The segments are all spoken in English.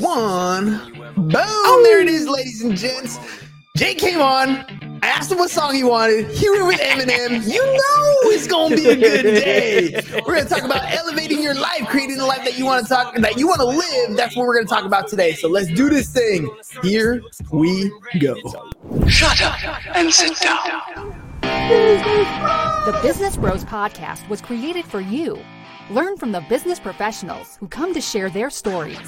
one. Boom! Oh, There it is, ladies and gents. Jake came on. I asked him what song he wanted. He went with Eminem. You know it's gonna be a good day. We're gonna talk about elevating your life, creating the life that you want to talk that you want to live. That's what we're gonna talk about today. So let's do this thing. Here we go. Shut up and sit down. The Business Bros Podcast was created for you. Learn from the business professionals who come to share their stories.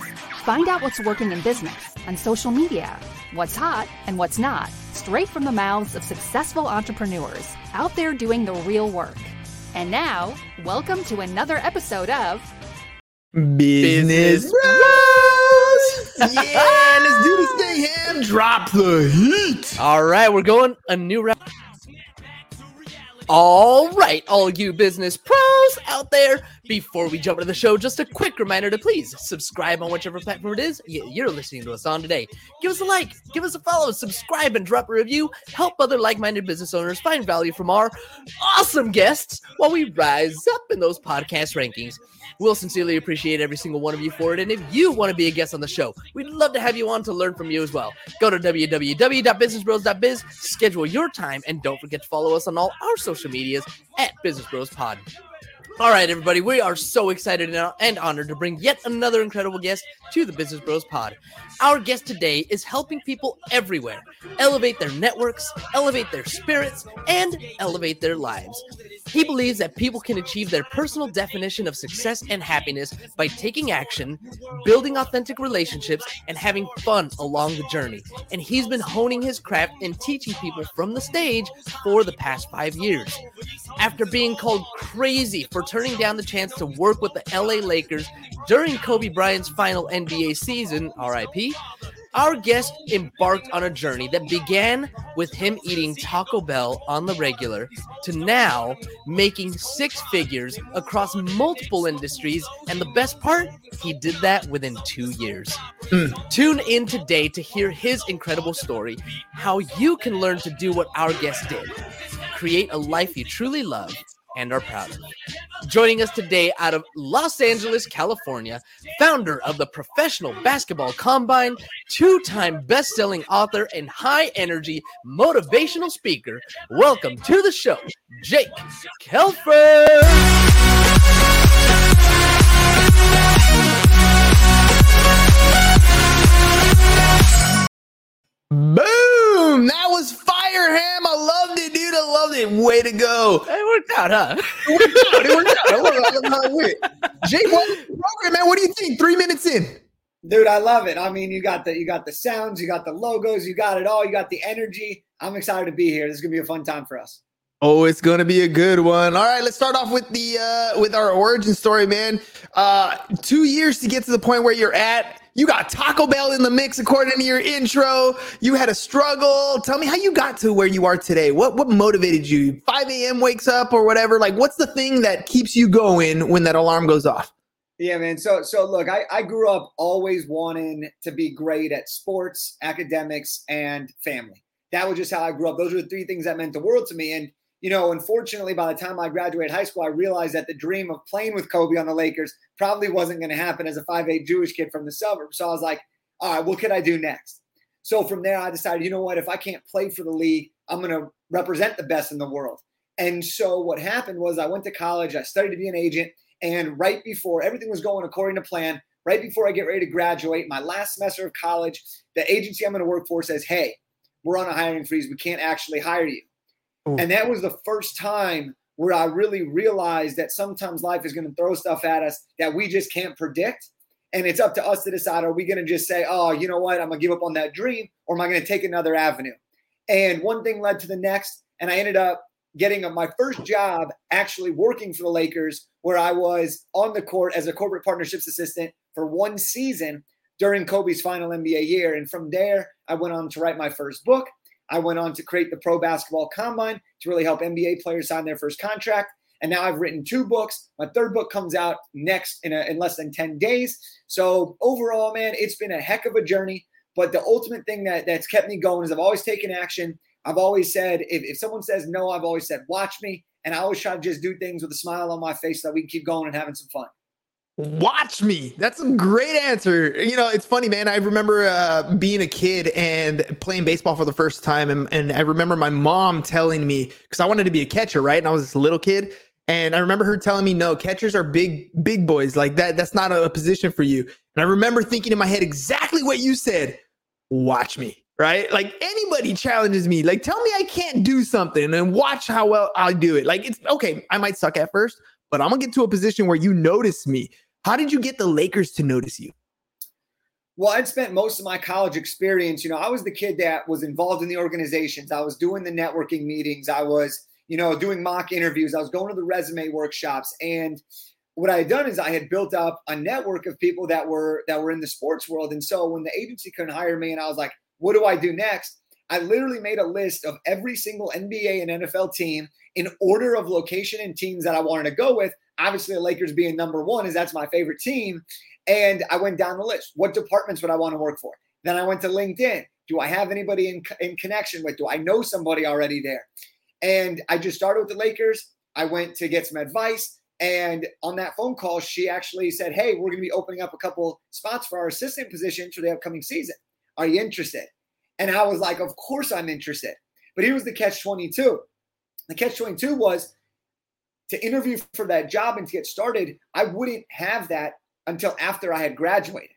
Find out what's working in business and social media, what's hot and what's not, straight from the mouths of successful entrepreneurs out there doing the real work. And now, welcome to another episode of Business Bros. Yeah, let's do this thing, Ham. Drop the heat. All right, we're going a new round. All right, all you business pros out there, before we jump into the show, just a quick reminder to please subscribe on whichever platform it is you're listening to us on today. Give us a like, give us a follow, subscribe, and drop a review. Help other like minded business owners find value from our awesome guests while we rise up in those podcast rankings. We'll sincerely appreciate every single one of you for it. And if you want to be a guest on the show, we'd love to have you on to learn from you as well. Go to www.businessbros.biz, schedule your time, and don't forget to follow us on all our social medias at Business Bros Pod. All right, everybody, we are so excited and honored to bring yet another incredible guest to the Business Bros Pod. Our guest today is helping people everywhere elevate their networks, elevate their spirits, and elevate their lives. He believes that people can achieve their personal definition of success and happiness by taking action, building authentic relationships, and having fun along the journey. And he's been honing his craft and teaching people from the stage for the past five years. After being called crazy for turning down the chance to work with the LA Lakers during Kobe Bryant's final NBA season, RIP, our guest embarked on a journey that began with him eating Taco Bell on the regular to now making six figures across multiple industries. And the best part, he did that within two years. Mm. Tune in today to hear his incredible story, how you can learn to do what our guest did create a life you truly love and are proud of. Joining us today out of Los Angeles, California, founder of the Professional Basketball Combine, two time best selling author, and high energy motivational speaker. Welcome to the show, Jake Kelfer. Boom! That was fire, Ham. I loved it, dude. I loved it. Way to go. It worked out, huh? It worked out. It worked out. I love, I love how it went. Jake, program, man. What do you think? Three minutes in. Dude, I love it. I mean, you got the you got the sounds, you got the logos, you got it all, you got the energy. I'm excited to be here. This is gonna be a fun time for us. Oh, it's gonna be a good one. All right, let's start off with the uh with our origin story, man. Uh two years to get to the point where you're at. You got Taco Bell in the mix, according to your intro. You had a struggle. Tell me how you got to where you are today. What what motivated you? 5 a.m. wakes up or whatever. Like, what's the thing that keeps you going when that alarm goes off? Yeah, man. So so look, I, I grew up always wanting to be great at sports, academics, and family. That was just how I grew up. Those were the three things that meant the world to me. And you know, unfortunately, by the time I graduated high school, I realized that the dream of playing with Kobe on the Lakers probably wasn't going to happen as a 5'8 Jewish kid from the suburbs. So I was like, all right, what could I do next? So from there, I decided, you know what? If I can't play for the league, I'm going to represent the best in the world. And so what happened was I went to college, I studied to be an agent. And right before everything was going according to plan, right before I get ready to graduate, my last semester of college, the agency I'm going to work for says, hey, we're on a hiring freeze. We can't actually hire you. Ooh. And that was the first time where I really realized that sometimes life is going to throw stuff at us that we just can't predict. And it's up to us to decide are we going to just say, oh, you know what, I'm going to give up on that dream, or am I going to take another avenue? And one thing led to the next. And I ended up getting a, my first job actually working for the Lakers, where I was on the court as a corporate partnerships assistant for one season during Kobe's final NBA year. And from there, I went on to write my first book. I went on to create the Pro Basketball Combine to really help NBA players sign their first contract. And now I've written two books. My third book comes out next in, a, in less than 10 days. So overall, man, it's been a heck of a journey. But the ultimate thing that, that's kept me going is I've always taken action. I've always said, if, if someone says no, I've always said, watch me. And I always try to just do things with a smile on my face so that we can keep going and having some fun. Watch me. That's a great answer. You know, it's funny, man. I remember uh, being a kid and playing baseball for the first time. And, and I remember my mom telling me, because I wanted to be a catcher, right? And I was this little kid. And I remember her telling me, no, catchers are big, big boys. Like that, that's not a, a position for you. And I remember thinking in my head exactly what you said. Watch me, right? Like anybody challenges me, like tell me I can't do something and watch how well I do it. Like it's okay, I might suck at first, but I'm gonna get to a position where you notice me. How did you get the Lakers to notice you? Well, I'd spent most of my college experience, you know, I was the kid that was involved in the organizations. I was doing the networking meetings. I was, you know, doing mock interviews. I was going to the resume workshops. And what I had done is I had built up a network of people that were that were in the sports world. And so when the agency couldn't hire me and I was like, what do I do next? I literally made a list of every single NBA and NFL team in order of location and teams that I wanted to go with obviously the Lakers being number one is that's my favorite team. And I went down the list. What departments would I want to work for? Then I went to LinkedIn. Do I have anybody in, in connection with? Do I know somebody already there? And I just started with the Lakers. I went to get some advice. And on that phone call, she actually said, Hey, we're going to be opening up a couple spots for our assistant positions for the upcoming season. Are you interested? And I was like, Of course I'm interested. But here was the catch 22. The catch 22 was to interview for that job and to get started, I wouldn't have that until after I had graduated.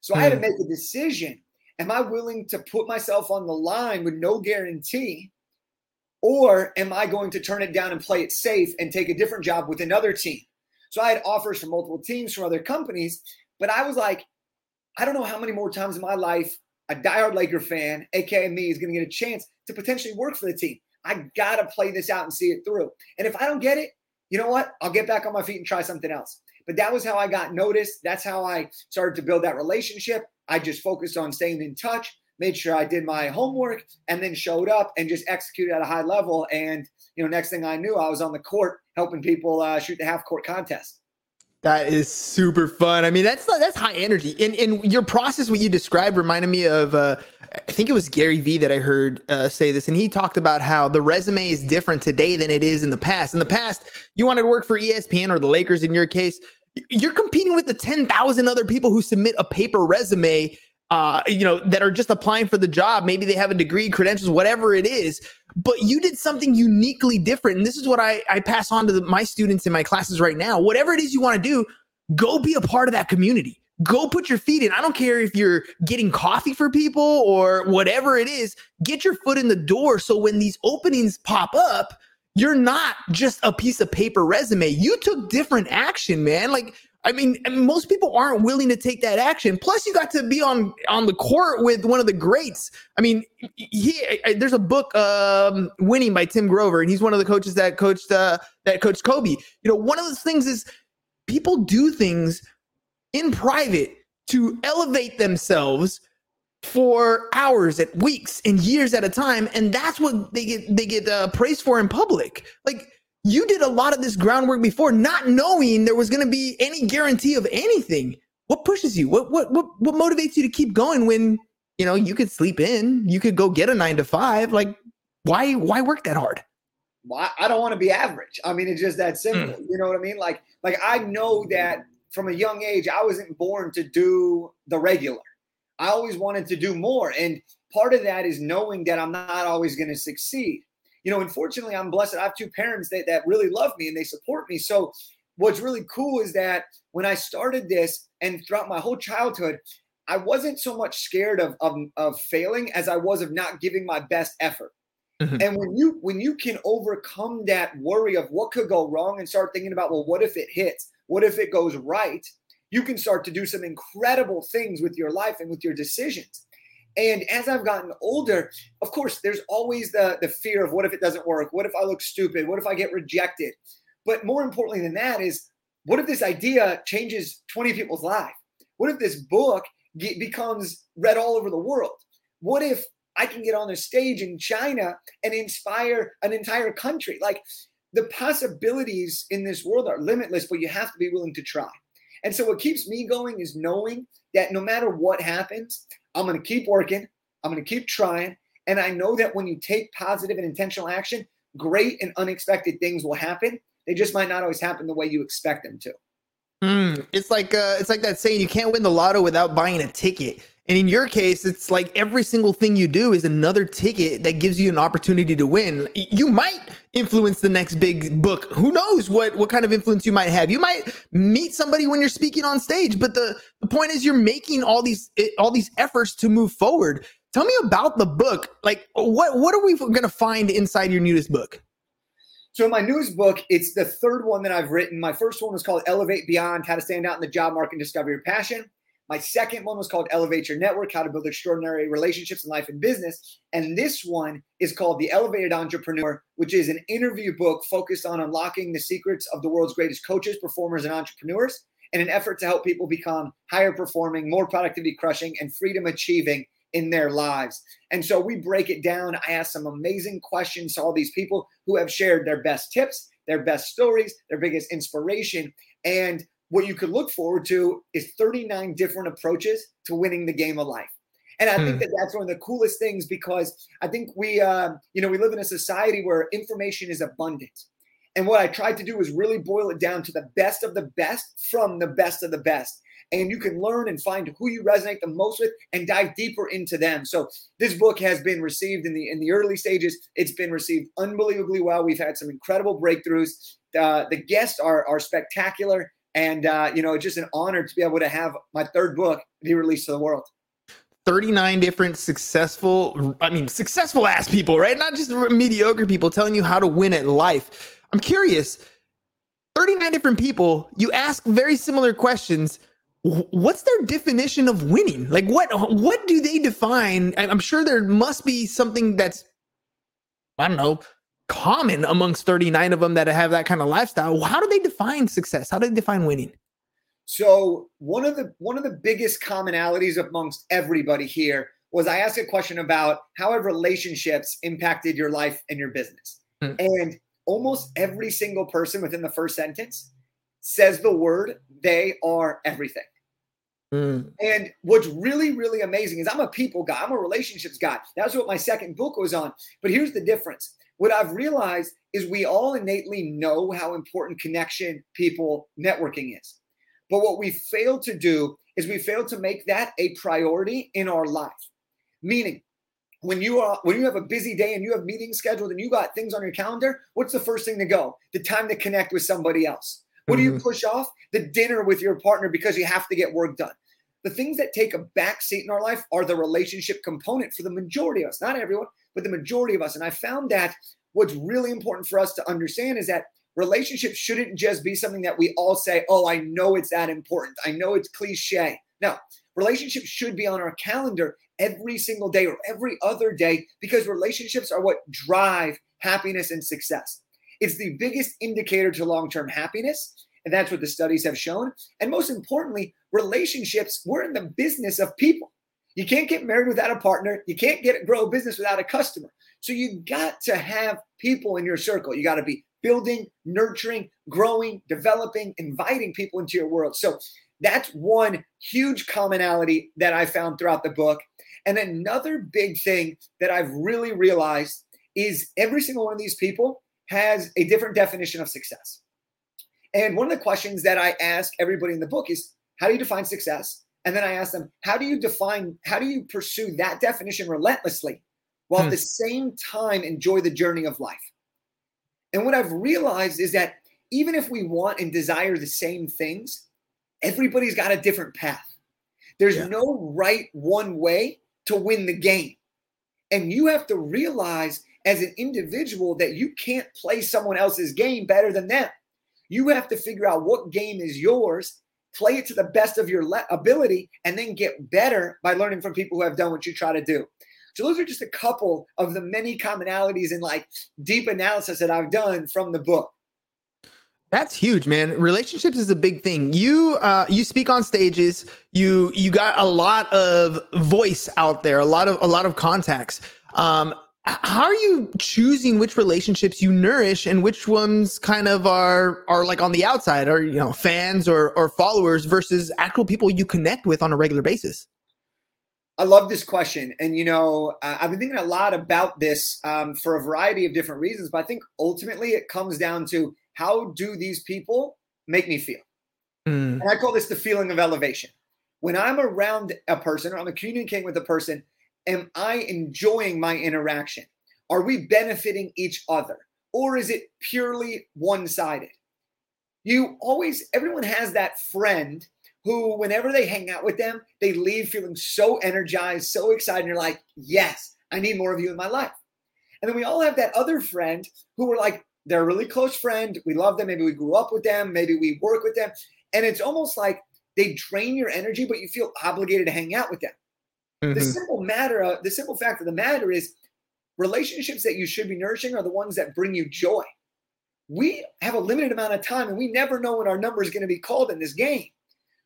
So mm. I had to hmm. make a decision. Am I willing to put myself on the line with no guarantee? Or am I going to turn it down and play it safe and take a different job with another team? So I had offers from multiple teams from other companies, but I was like, I don't know how many more times in my life a diehard Laker fan, aka me, is going to get a chance to potentially work for the team. I got to play this out and see it through. And if I don't get it, you know what? I'll get back on my feet and try something else. But that was how I got noticed. That's how I started to build that relationship. I just focused on staying in touch, made sure I did my homework, and then showed up and just executed at a high level. And you know, next thing I knew, I was on the court helping people uh, shoot the half court contest. That is super fun. I mean, that's that's high energy. And and your process, what you described, reminded me of uh, I think it was Gary Vee that I heard uh, say this, and he talked about how the resume is different today than it is in the past. In the past, you wanted to work for ESPN or the Lakers in your case, you're competing with the 10,000 other people who submit a paper resume, uh, you know, that are just applying for the job. Maybe they have a degree, credentials, whatever it is. But you did something uniquely different. And this is what I, I pass on to the, my students in my classes right now. Whatever it is you want to do, go be a part of that community go put your feet in. I don't care if you're getting coffee for people or whatever it is, get your foot in the door. So when these openings pop up, you're not just a piece of paper resume. You took different action, man. Like, I mean, most people aren't willing to take that action. Plus, you got to be on on the court with one of the greats. I mean, he, there's a book, um, "Winning" by Tim Grover, and he's one of the coaches that coached uh, that coached Kobe. You know, one of those things is people do things in private to elevate themselves for hours at weeks and years at a time and that's what they get they get uh, praised for in public like you did a lot of this groundwork before not knowing there was going to be any guarantee of anything what pushes you what, what what what motivates you to keep going when you know you could sleep in you could go get a 9 to 5 like why why work that hard well, I don't want to be average. I mean, it's just that simple. Mm. You know what I mean? Like, like I know that from a young age, I wasn't born to do the regular. I always wanted to do more. And part of that is knowing that I'm not always going to succeed. You know, unfortunately, I'm blessed. I have two parents that, that really love me and they support me. So, what's really cool is that when I started this and throughout my whole childhood, I wasn't so much scared of, of, of failing as I was of not giving my best effort. Mm-hmm. And when you when you can overcome that worry of what could go wrong and start thinking about, well, what if it hits? What if it goes right? You can start to do some incredible things with your life and with your decisions. And as I've gotten older, of course, there's always the, the fear of what if it doesn't work? What if I look stupid? What if I get rejected? But more importantly than that is what if this idea changes 20 people's lives? What if this book get, becomes read all over the world? What if I can get on a stage in China and inspire an entire country? Like the possibilities in this world are limitless, but you have to be willing to try. And so what keeps me going is knowing that no matter what happens, I'm going to keep working, I'm going to keep trying. And I know that when you take positive and intentional action, great and unexpected things will happen. They just might not always happen the way you expect them to. Mm, it's like uh, it's like that saying you can't win the lotto without buying a ticket. And in your case, it's like every single thing you do is another ticket that gives you an opportunity to win. You might influence the next big book. Who knows what what kind of influence you might have? You might meet somebody when you're speaking on stage, but the, the point is you're making all these eh, all these efforts to move forward. Tell me about the book. Like what what are we going to find inside your newest book? So, my newest book, it's the third one that I've written. My first one was called Elevate Beyond How to Stand Out in the Job Market and Discover Your Passion. My second one was called Elevate Your Network How to Build Extraordinary Relationships in Life and Business. And this one is called The Elevated Entrepreneur, which is an interview book focused on unlocking the secrets of the world's greatest coaches, performers, and entrepreneurs in an effort to help people become higher performing, more productivity crushing, and freedom achieving in their lives. And so we break it down. I ask some amazing questions to all these people who have shared their best tips, their best stories, their biggest inspiration. And what you could look forward to is 39 different approaches to winning the game of life. And I think hmm. that that's one of the coolest things because I think we, uh, you know, we live in a society where information is abundant. And what I tried to do was really boil it down to the best of the best from the best of the best and you can learn and find who you resonate the most with and dive deeper into them. So this book has been received in the in the early stages. It's been received unbelievably well. We've had some incredible breakthroughs. Uh, the guests are are spectacular, and uh, you know it's just an honor to be able to have my third book be released to the world. 39 different successful, I mean, successful ass people, right? Not just mediocre people telling you how to win at life. I'm curious 39 different people, you ask very similar questions what's their definition of winning like what what do they define i'm sure there must be something that's i don't know common amongst 39 of them that have that kind of lifestyle how do they define success how do they define winning so one of the one of the biggest commonalities amongst everybody here was i asked a question about how have relationships impacted your life and your business hmm. and almost every single person within the first sentence says the word they are everything Mm. And what's really, really amazing is I'm a people guy, I'm a relationships guy. That's what my second book was on. But here's the difference. What I've realized is we all innately know how important connection, people, networking is. But what we fail to do is we fail to make that a priority in our life. Meaning, when you are when you have a busy day and you have meetings scheduled and you got things on your calendar, what's the first thing to go? The time to connect with somebody else. What mm-hmm. do you mm-hmm. push off? The dinner with your partner because you have to get work done the things that take a back seat in our life are the relationship component for the majority of us, not everyone, but the majority of us. And I found that what's really important for us to understand is that relationships shouldn't just be something that we all say, oh, I know it's that important. I know it's cliche. No, relationships should be on our calendar every single day or every other day because relationships are what drive happiness and success. It's the biggest indicator to long term happiness. And that's what the studies have shown. And most importantly, relationships, we're in the business of people. You can't get married without a partner. You can't get grow a business without a customer. So you got to have people in your circle. You got to be building, nurturing, growing, developing, inviting people into your world. So that's one huge commonality that I found throughout the book. And another big thing that I've really realized is every single one of these people has a different definition of success. And one of the questions that I ask everybody in the book is how do you define success? And then I ask them, how do you define, how do you pursue that definition relentlessly while hmm. at the same time enjoy the journey of life? And what I've realized is that even if we want and desire the same things, everybody's got a different path. There's yeah. no right one way to win the game. And you have to realize as an individual that you can't play someone else's game better than them. You have to figure out what game is yours, play it to the best of your le- ability, and then get better by learning from people who have done what you try to do. So those are just a couple of the many commonalities and like deep analysis that I've done from the book. That's huge, man. Relationships is a big thing. You uh you speak on stages, you you got a lot of voice out there, a lot of a lot of contacts. Um how are you choosing which relationships you nourish and which ones kind of are are like on the outside or you know fans or or followers versus actual people you connect with on a regular basis i love this question and you know uh, i've been thinking a lot about this um, for a variety of different reasons but i think ultimately it comes down to how do these people make me feel Mm. And I call this the feeling of elevation. When I'm around a person or I'm communicating with a person, am I enjoying my interaction? Are we benefiting each other? Or is it purely one sided? You always, everyone has that friend who, whenever they hang out with them, they leave feeling so energized, so excited. You're like, yes, I need more of you in my life. And then we all have that other friend who we're like, they're a really close friend. We love them. Maybe we grew up with them. Maybe we work with them. And it's almost like they drain your energy, but you feel obligated to hang out with them. The Mhm. simple matter, uh, the simple fact of the matter is, relationships that you should be nourishing are the ones that bring you joy. We have a limited amount of time, and we never know when our number is going to be called in this game.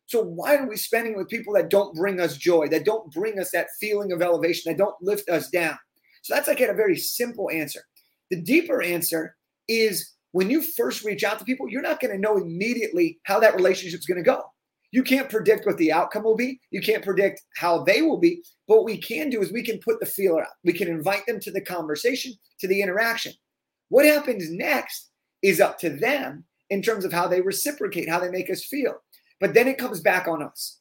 So why are we spending it with people that don't bring us joy, that don't bring us that feeling of elevation, that don't lift us down? So that's like a very simple answer. The deeper answer is when you first reach out to people, you're not going to know immediately how that relationship is going to go. You can't predict what the outcome will be. You can't predict how they will be. But what we can do is we can put the feeler out. We can invite them to the conversation, to the interaction. What happens next is up to them in terms of how they reciprocate, how they make us feel. But then it comes back on us.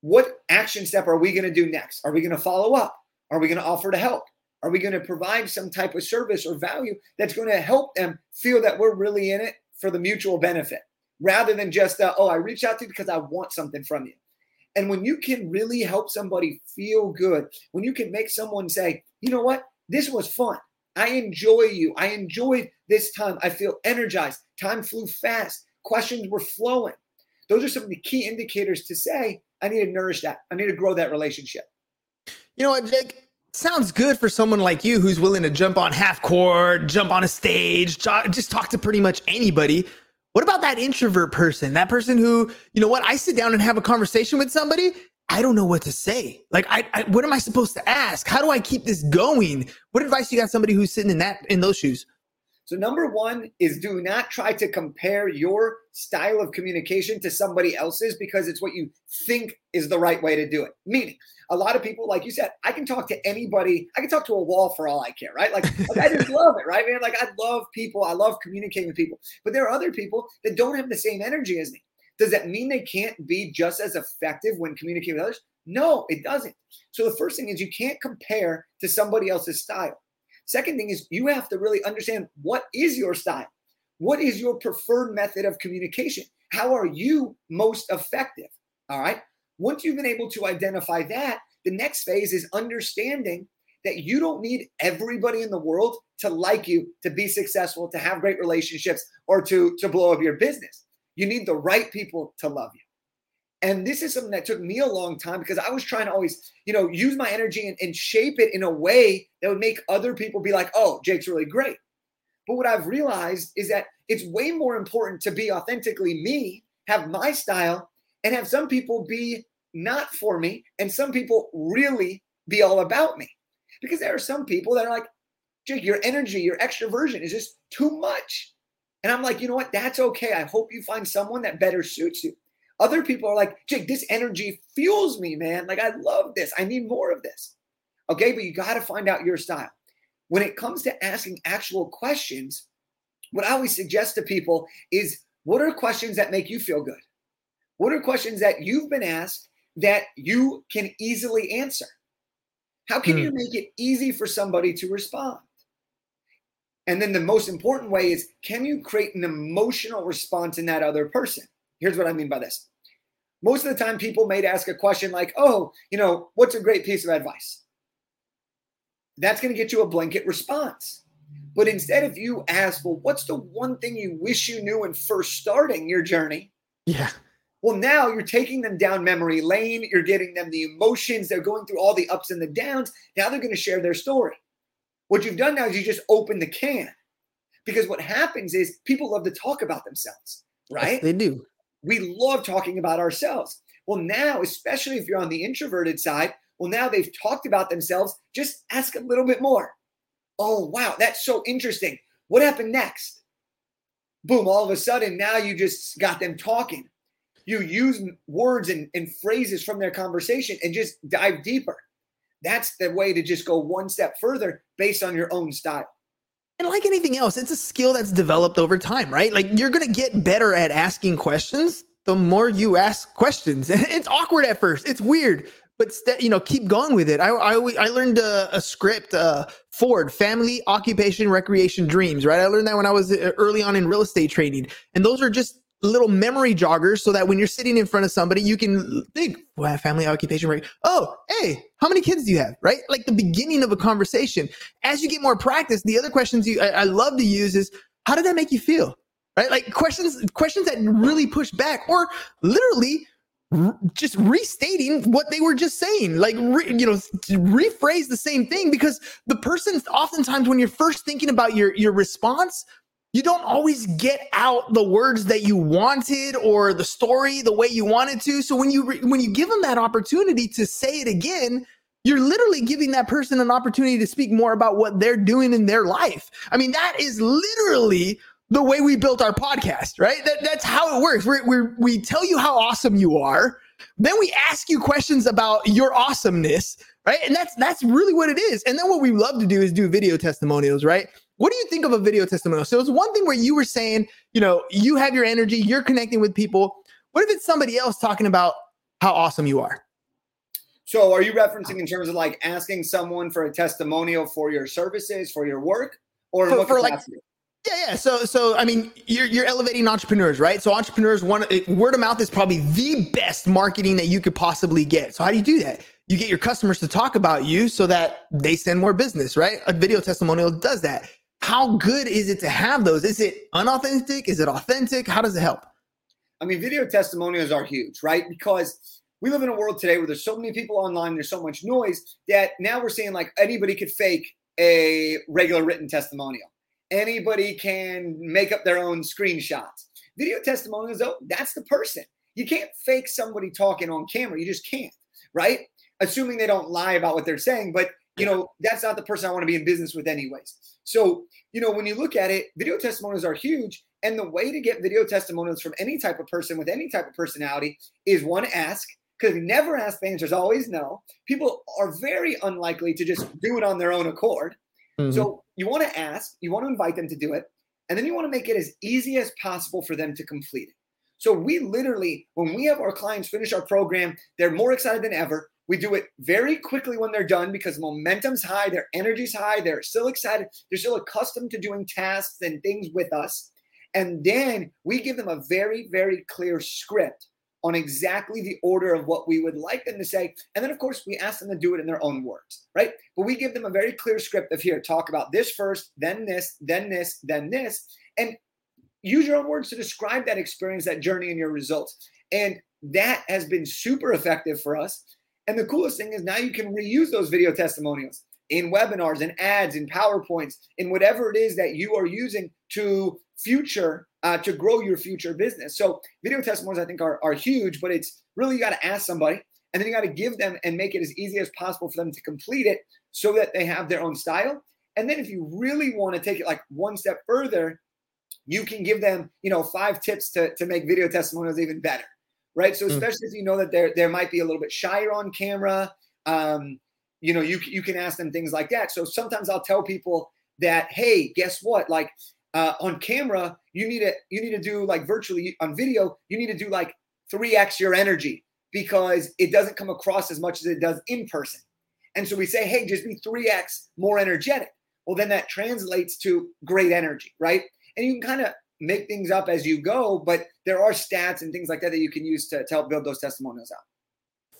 What action step are we going to do next? Are we going to follow up? Are we going to offer to help? Are we going to provide some type of service or value that's going to help them feel that we're really in it for the mutual benefit rather than just, uh, oh, I reached out to you because I want something from you? And when you can really help somebody feel good, when you can make someone say, you know what, this was fun. I enjoy you. I enjoyed this time. I feel energized. Time flew fast. Questions were flowing. Those are some of the key indicators to say, I need to nourish that. I need to grow that relationship. You know what, Jake? Sounds good for someone like you who's willing to jump on half court, jump on a stage, just talk to pretty much anybody. What about that introvert person? That person who, you know what, I sit down and have a conversation with somebody, I don't know what to say. Like, I, I what am I supposed to ask? How do I keep this going? What advice you got somebody who's sitting in that in those shoes? So, number one is do not try to compare your style of communication to somebody else's because it's what you think is the right way to do it. Meaning, a lot of people, like you said, I can talk to anybody. I can talk to a wall for all I care, right? Like, like I just love it, right, man? Like, I love people. I love communicating with people. But there are other people that don't have the same energy as me. Does that mean they can't be just as effective when communicating with others? No, it doesn't. So, the first thing is you can't compare to somebody else's style. Second thing is you have to really understand what is your style? What is your preferred method of communication? How are you most effective? All right. Once you've been able to identify that, the next phase is understanding that you don't need everybody in the world to like you, to be successful, to have great relationships, or to, to blow up your business. You need the right people to love you. And this is something that took me a long time because I was trying to always, you know, use my energy and, and, shape it in a way that would make other people be like, oh, Jake's really great. But what I've realized is that it's way more important to be authentically me, have my style, and have some people be not for me, and some people really be all about me. Because there are some people that are like, Jake, your energy, your extroversion is just too much. And I'm like, you know what? That's okay. I hope you find someone that better suits you. Other people are like, Jake, this energy fuels me, man. Like, I love this. I need more of this. Okay, but you got to find out your style. When it comes to asking actual questions, what I always suggest to people is what are questions that make you feel good? What are questions that you've been asked that you can easily answer? How can hmm. you make it easy for somebody to respond? And then the most important way is can you create an emotional response in that other person? Here's what I mean by this. Most of the time, people may ask a question like, oh, you know, what's a great piece of advice? That's going to get you a blanket response. But instead, if you ask, well, what's the one thing you wish you knew when first starting your journey? Yeah. Well, now you're taking them down memory lane. You're getting them the emotions. They're going through all the ups and the downs. Now they're going to share their story. What you've done now is you just open the can. Because what happens is people love to talk about themselves, right? Yes, they do. We love talking about ourselves. Well, now, especially if you're on the introverted side, well, now they've talked about themselves. Just ask a little bit more. Oh, wow, that's so interesting. What happened next? Boom, all of a sudden, now you just got them talking. You use words and, and phrases from their conversation and just dive deeper. That's the way to just go one step further based on your own style. And like anything else, it's a skill that's developed over time, right? Like you're going to get better at asking questions the more you ask questions. it's awkward at first. It's weird, but st- you know, keep going with it. I I, I learned a, a script, uh, Ford, family, occupation, recreation, dreams. Right. I learned that when I was uh, early on in real estate trading, and those are just little memory joggers so that when you're sitting in front of somebody, you can think, well, family occupation, right? Oh, hey, how many kids do you have? Right? Like the beginning of a conversation. As you get more practice, the other questions you I, I love to use is how did that make you feel? Right? Like questions, questions that really push back or literally just restating what they were just saying like re, you know rephrase the same thing because the person oftentimes when you're first thinking about your your response you don't always get out the words that you wanted or the story the way you wanted to. So when you when you give them that opportunity to say it again you're literally giving that person an opportunity to speak more about what they're doing in their life. I mean that is literally the way we built our podcast right? That, that's how it works. We we we tell you how awesome you are. Then we ask you questions about your awesomeness right? And that's that's really what it is. And then what we love to do is do video testimonials right what do you think of a video testimonial? So it's one thing where you were saying, you know, you have your energy, you're connecting with people. What if it's somebody else talking about how awesome you are? So are you referencing in terms of like asking someone for a testimonial for your services, for your work, or for, for like yeah, yeah. So, so I mean, you're you're elevating entrepreneurs, right? So, entrepreneurs, one eh, word of mouth is probably the best marketing that you could possibly get. So, how do you do that? You get your customers to talk about you so that they send more business, right? A video testimonial does that how good is it to have those? Is it unauthentic? Is it authentic? How does it help? I mean, video testimonials are huge, right? Because we live in a world today where there's so many people online, there's so much noise that now we're seeing like anybody could fake a regular written testimonial. Anybody can make up their own screenshots. Video testimonials, though, that's the person. You can't fake somebody talking on camera. You just can't, right? Assuming they don't lie about what they're saying, but you know, that's not the person I want to be in business with, anyways. So, you know, when you look at it, video testimonials are huge. And the way to get video testimonials from any type of person with any type of personality is one, ask, because never ask the answer is always no. People are very unlikely to just do it on their own accord. Mm-hmm. So you want to ask, you want to invite them to do it, and then you want to make it as easy as possible for them to complete it. So we literally, when we have our clients finish our program, they're more excited than ever. We do it very quickly when they're done because momentum's high, their energy's high, they're still excited, they're still accustomed to doing tasks and things with us. And then we give them a very, very clear script on exactly the order of what we would like them to say. And then, of course, we ask them to do it in their own words, right? But we give them a very clear script of here, talk about this first, then this, then this, then this. And use your own words to describe that experience, that journey, and your results. And that has been super effective for us and the coolest thing is now you can reuse those video testimonials in webinars and ads in PowerPoints in whatever it is that you are using to future uh, to grow your future business. So video testimonials I think are, are huge, but it's really you got to ask somebody and then you got to give them and make it as easy as possible for them to complete it so that they have their own style. And then if you really want to take it like one step further, you can give them, you know, five tips to, to make video testimonials even better right? So hmm. especially mm. if you know that there there might be a little bit shyer on camera, um, you know, you you can ask them things like that. So sometimes I'll tell people that, hey, guess what? Like uh, on camera, you need to you need to do like virtually on video, you need to do like three x your energy because it doesn't come across as much as it does in person. And so we say, hey, just be three x more energetic. Well, then that translates to great energy, right? And you can kind of make things up as you go, but there are stats and things like that that you can use to, to help build those testimonials out.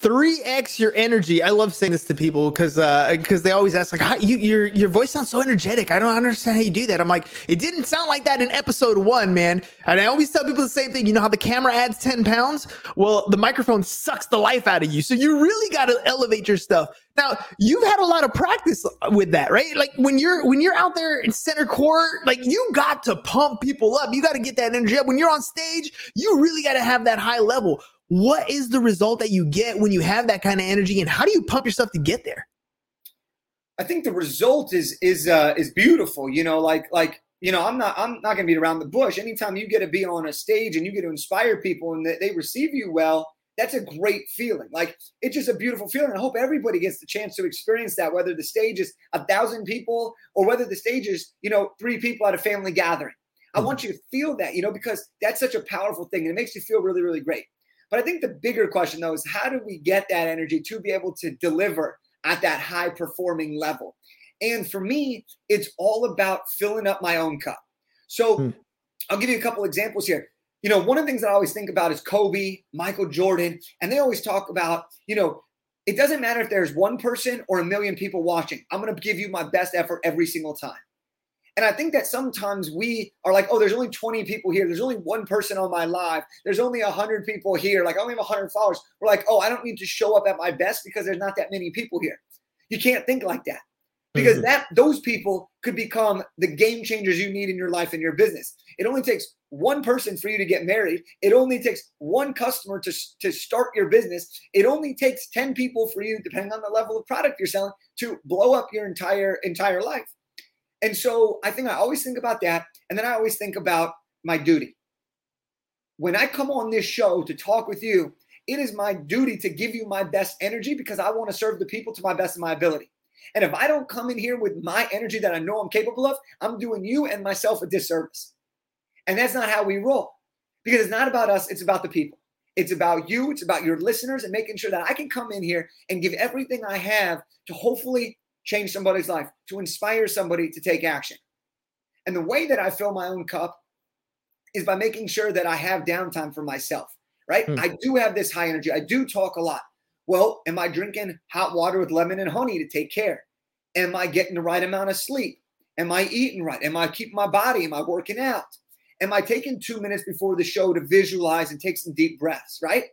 3x your energy. I love saying this to people because because uh, they always ask like, you, your your voice sounds so energetic. I don't understand how you do that. I'm like, it didn't sound like that in episode one, man. And I always tell people the same thing. You know how the camera adds 10 pounds? Well, the microphone sucks the life out of you. So you really got to elevate your stuff. Now you've had a lot of practice with that, right? Like when you're when you're out there in center court, like you got to pump people up. You got to get that energy up. When you're on stage, you really got to have that high level what is the result that you get when you have that kind of energy and how do you pump yourself to get there? I think the result is is uh is beautiful you know like like you know i'm not i'm not going to be around the bush. Anytime you get to be on a stage and you get to inspire people and they, they receive you well that's a great feeling. Like it's just a beautiful feeling. I hope everybody gets the chance to experience that whether the stage is a thousand people or whether the stage is you know three people at a family gathering. I want you to feel that, you know, because that's such a powerful thing and it makes you feel really, really great. But I think the bigger question though is how do we get that energy to be able to deliver at that high performing level? And for me, it's all about filling up my own cup. So hmm. I'll give you a couple examples here. You know, one of the things that I always think about is Kobe, Michael Jordan, and they always talk about, you know, it doesn't matter if there's one person or a million people watching. I'm going to give you my best effort every single time. And I think that sometimes we are like, oh, there's only 20 people here. There's only one person on my live. There's only 100 people here. Like, I only have 100 followers. We're like, oh, I don't need to show up at my best because there's not that many people here. You can't think like that because mm-hmm. that those people could become the game changers you need in your life and your business. It only takes one person for you to get married. It only takes one customer to, to start your business. It only takes 10 people for you, depending on the level of product you're selling, to blow up your entire entire life. And so I think I always think about that. And then I always think about my duty. When I come on this show to talk with you, it is my duty to give you my best energy because I want to serve the people to my best of my ability. And if I don't come in here with my energy that I know I'm capable of, I'm doing you and myself a disservice. And that's not how we roll because it's not about us, it's about the people. It's about you, it's about your listeners, and making sure that I can come in here and give everything I have to hopefully change somebody's life, to inspire somebody to take action. And the way that I fill my own cup is by making sure that I have downtime for myself, right? Hmm. I do have this high energy, I do talk a lot. Well, am I drinking hot water with lemon and honey to take care? Am I getting the right amount of sleep? Am I eating right? Am I keeping my body? Am I working out? Am I taking two minutes before the show to visualize and take some deep breaths, right?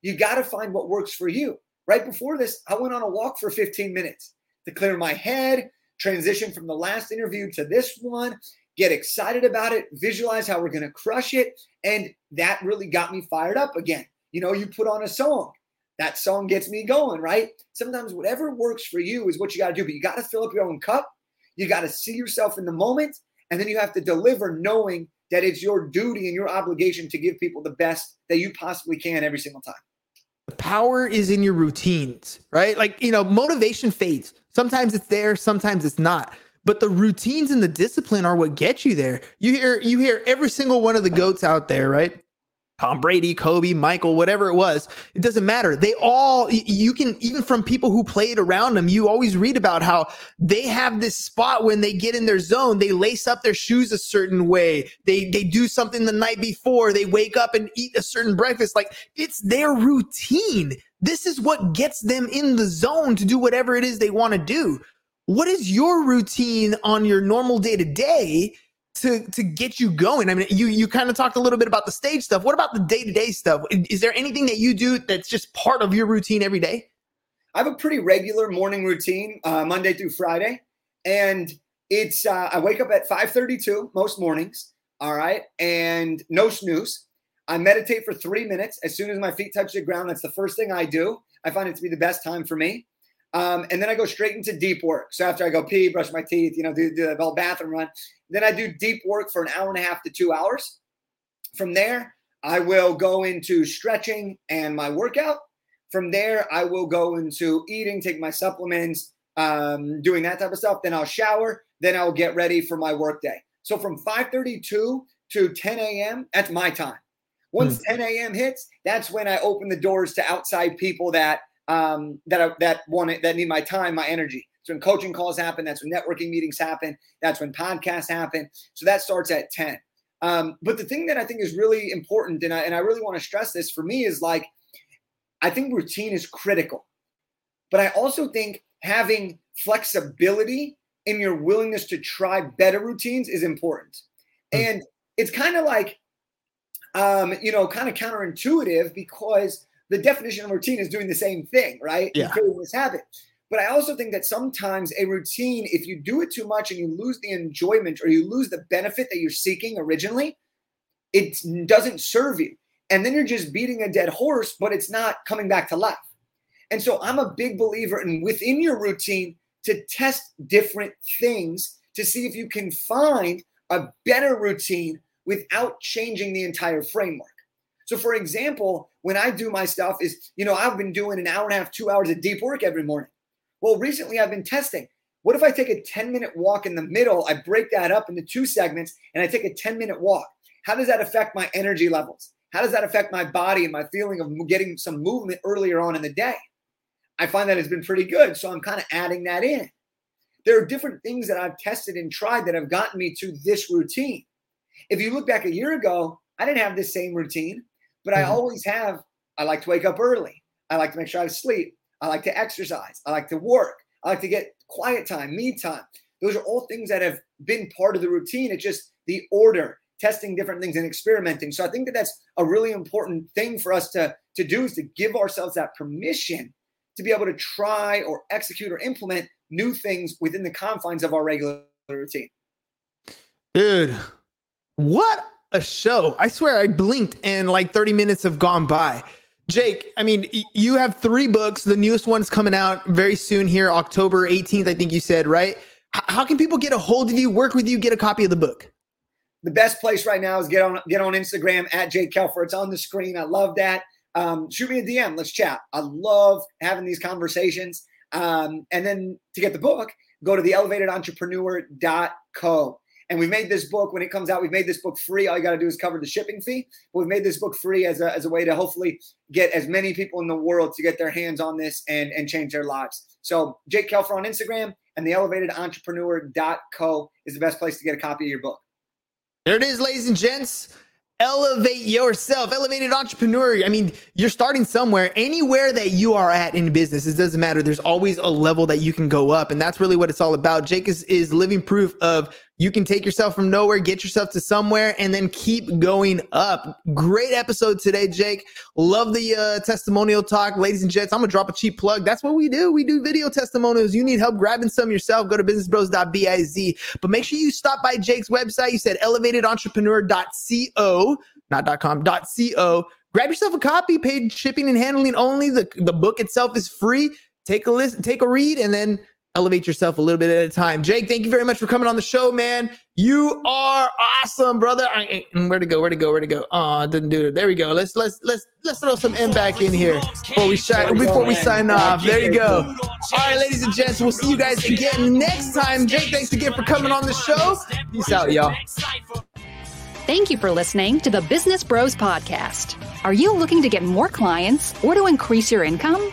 You got to find what works for you. Right before this, I went on a walk for 15 minutes to clear my head, transition from the last interview to this one, get excited about it, visualize how we're going to crush it. And that really got me fired up again. You know, you put on a song, that song gets me going, right? Sometimes whatever works for you is what you got to do, but you got to fill up your own cup. You got to see yourself in the moment, and then you have to deliver knowing that it's your duty and your obligation to give people the best that you possibly can every single time. The power is in your routines, right? Like, you know, motivation fades. Sometimes it's there, sometimes it's not. But the routines and the discipline are what get you there. You hear you hear every single one of the goats out there, right? Tom Brady, Kobe, Michael, whatever it was, it doesn't matter. They all, you can, even from people who played around them, you always read about how they have this spot when they get in their zone, they lace up their shoes a certain way. They, they do something the night before, they wake up and eat a certain breakfast. Like it's their routine. This is what gets them in the zone to do whatever it is they want to do. What is your routine on your normal day to day to to get you going? I mean, you you kind of talked a little bit about the stage stuff. What about the day to day stuff? Is there anything that you do that's just part of your routine every day? I have a pretty regular morning routine, uh, Monday through Friday, and it's uh, I wake up at five thirty two most mornings. All right, and no snooze. I meditate for three minutes. As soon as my feet touch the ground, that's the first thing I do. I find it to be the best time for me. Um, and then I go straight into deep work. So after I go pee, brush my teeth, you know, do, do the whole bathroom run, then I do deep work for an hour and a half to two hours. From there, I will go into stretching and my workout. From there, I will go into eating, take my supplements, um, doing that type of stuff. Then I'll shower. Then I'll get ready for my workday. So from 5:32 to 10 a.m. That's my time. Once mm. 10 a.m. hits, that's when I open the doors to outside people that um, that I, that want it, that need my time, my energy. That's when coaching calls happen. That's when networking meetings happen. That's when podcasts happen. So that starts at 10. Um, but the thing that I think is really important, and I, and I really want to stress this for me, is like, I think routine is critical. But I also think having flexibility in your willingness to try better routines is important. Mm-hmm. And it's kind of like, um, you know, kind of counterintuitive because the definition of routine is doing the same thing, right? Yeah. Creating this habit. But I also think that sometimes a routine, if you do it too much and you lose the enjoyment or you lose the benefit that you're seeking originally, it doesn't serve you. And then you're just beating a dead horse, but it's not coming back to life. And so I'm a big believer in within your routine to test different things to see if you can find a better routine without changing the entire framework. So, for example, when I do my stuff, is you know I've been doing an hour and a half, two hours of deep work every morning. Well, recently I've been testing. What if I take a 10 minute walk in the middle? I break that up into two segments and I take a 10 minute walk. How does that affect my energy levels? How does that affect my body and my feeling of getting some movement earlier on in the day? I find that has been pretty good. So I'm kind of adding that in. There are different things that I've tested and tried that have gotten me to this routine. If you look back a year ago, I didn't have this same routine, but mm-hmm. I always have. I like to wake up early. I like to make sure I sleep. I like to exercise. I like to work. I like to get quiet time, me time. Those are all things that have been part of the routine. It's just the order testing different things and experimenting. So I think that that's a really important thing for us to, to do is to give ourselves that permission to be able to try or execute or implement new things within the confines of our regular routine. Dude, what a show. I swear I blinked and like 30 minutes have gone by. Jake, I mean, you have three books. The newest one's coming out very soon here, October 18th, I think you said, right? How can people get a hold of you, work with you, get a copy of the book? the best place right now is get on get on Instagram at Jake Kelfer. It's on the screen. I love that. Um, shoot me a DM. Let's chat. I love having these conversations. Um, and then to get the book, go to the elevatedentrepreneur.co. And we've made this book when it comes out. We've made this book free. All you got to do is cover the shipping fee. But we've made this book free as a, as a way to hopefully get as many people in the world to get their hands on this and, and change their lives. So Jake Kelfer on Instagram and the elevated elevatedentrepreneur.co is the best place to get a copy of your book. There it is, ladies and gents. Elevate yourself, elevated entrepreneur. I mean, you're starting somewhere, anywhere that you are at in business. It doesn't matter. There's always a level that you can go up. And that's really what it's all about. Jake is, is living proof of you can take yourself from nowhere, get yourself to somewhere, and then keep going up. Great episode today, Jake. Love the uh, testimonial talk. Ladies and gents, I'm to drop a cheap plug. That's what we do. We do video testimonials. You need help grabbing some yourself, go to businessbros.biz. But make sure you stop by Jake's website. You said elevatedentrepreneur.co, not .com, .co. Grab yourself a copy, paid shipping and handling only. The, the book itself is free. Take a listen, take a read, and then elevate yourself a little bit at a time. Jake, thank you very much for coming on the show, man. You are awesome, brother. I, mm, where to go? Where to go? Where to go? Oh, didn't do it. There we go. Let's let's let's let's throw some M back in here before we shine, before we sign off. There you go. All right, ladies and gents, we'll see you guys again next time. Jake, thanks again for coming on the show. Peace out, y'all. Thank you for listening to the Business Bros Podcast. Are you looking to get more clients or to increase your income?